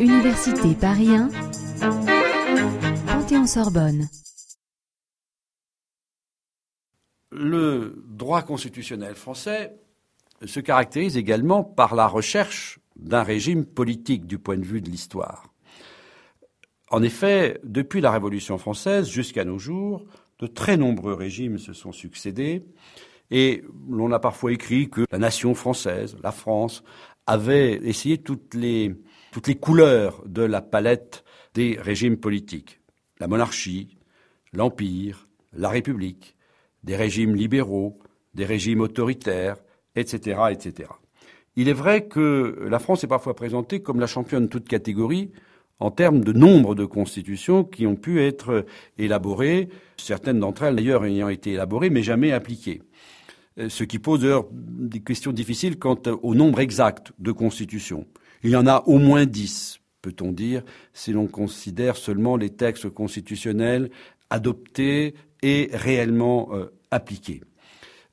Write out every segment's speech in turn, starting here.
Université Paris 1, Panthéon-Sorbonne. Le droit constitutionnel français se caractérise également par la recherche d'un régime politique du point de vue de l'histoire. En effet, depuis la Révolution française jusqu'à nos jours, de très nombreux régimes se sont succédés et l'on a parfois écrit que la nation française, la France, avait essayé toutes les, toutes les couleurs de la palette des régimes politiques. La monarchie, l'empire, la république, des régimes libéraux, des régimes autoritaires, etc., etc. Il est vrai que la France est parfois présentée comme la championne de toute catégorie en termes de nombre de constitutions qui ont pu être élaborées, certaines d'entre elles d'ailleurs ayant été élaborées mais jamais appliquées. Euh, ce qui pose d'ailleurs des questions difficiles quant au nombre exact de constitutions. Il y en a au moins dix, peut-on dire, si l'on considère seulement les textes constitutionnels adoptés et réellement euh, appliqués.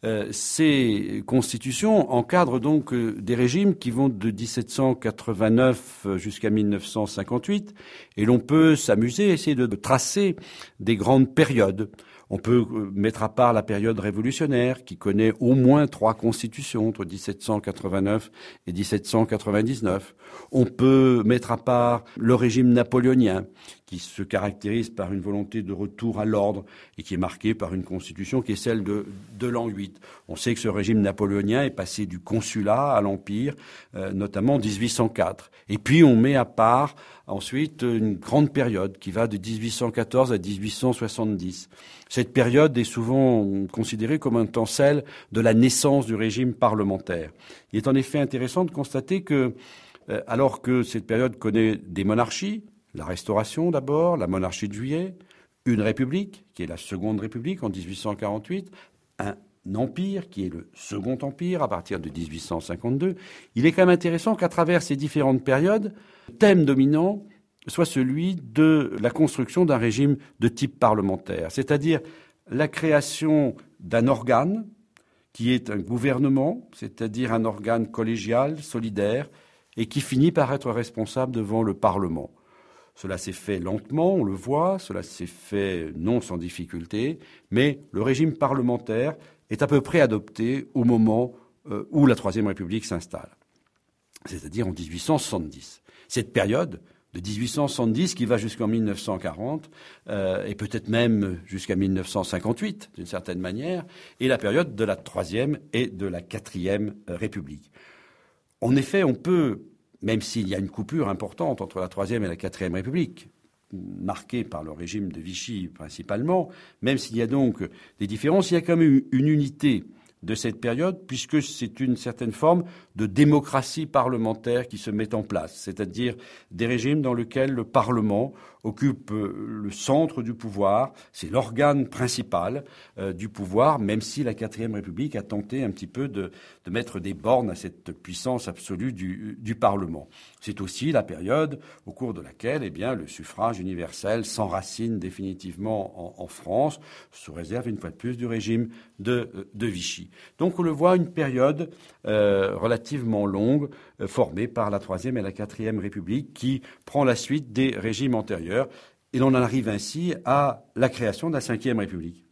Euh, ces constitutions encadrent donc euh, des régimes qui vont de 1789 jusqu'à 1958, et l'on peut s'amuser, essayer de tracer des grandes périodes. On peut euh, mettre à part la période révolutionnaire qui connaît au moins trois constitutions entre 1789 et 1799. On peut mettre à part le régime napoléonien qui se caractérise par une volonté de retour à l'ordre et qui est marqué par une constitution qui est celle de, de l'an 8. On sait que ce régime napoléonien est passé du consulat à l'empire, euh, notamment en 1804. Et puis on met à part ensuite une grande période qui va de 1814 à 1870. Cette période est souvent considérée comme un temps celle de la naissance du régime parlementaire. Il est en effet intéressant de constater que, euh, alors que cette période connaît des monarchies, la Restauration d'abord, la monarchie de juillet, une république, qui est la seconde république en 1848, un empire, qui est le second empire à partir de 1852. Il est quand même intéressant qu'à travers ces différentes périodes, le thème dominant soit celui de la construction d'un régime de type parlementaire, c'est-à-dire la création d'un organe qui est un gouvernement, c'est-à-dire un organe collégial, solidaire, et qui finit par être responsable devant le Parlement. Cela s'est fait lentement, on le voit, cela s'est fait non sans difficulté, mais le régime parlementaire est à peu près adopté au moment euh, où la Troisième République s'installe, c'est-à-dire en 1870. Cette période de 1870 qui va jusqu'en 1940 euh, et peut-être même jusqu'à 1958 d'une certaine manière, est la période de la Troisième et de la Quatrième République. En effet, on peut même s'il y a une coupure importante entre la Troisième et la Quatrième République, marquée par le régime de Vichy principalement, même s'il y a donc des différences, il y a quand même une unité de cette période, puisque c'est une certaine forme de démocratie parlementaire qui se met en place, c'est-à-dire des régimes dans lesquels le Parlement occupe euh, le centre du pouvoir, c'est l'organe principal euh, du pouvoir, même si la quatrième République a tenté un petit peu de, mettre des bornes à cette puissance absolue du, Parlement. C'est aussi la période au cours de laquelle eh bien, le suffrage universel s'enracine définitivement en, France, sous réserve une fois de plus du régime de, de Vichy. Donc on le voit, une période euh, relativement longue, euh, formée par la Troisième et la Quatrième République, qui prend la suite des régimes antérieurs. Et l'on en arrive ainsi à la création de la Cinquième République.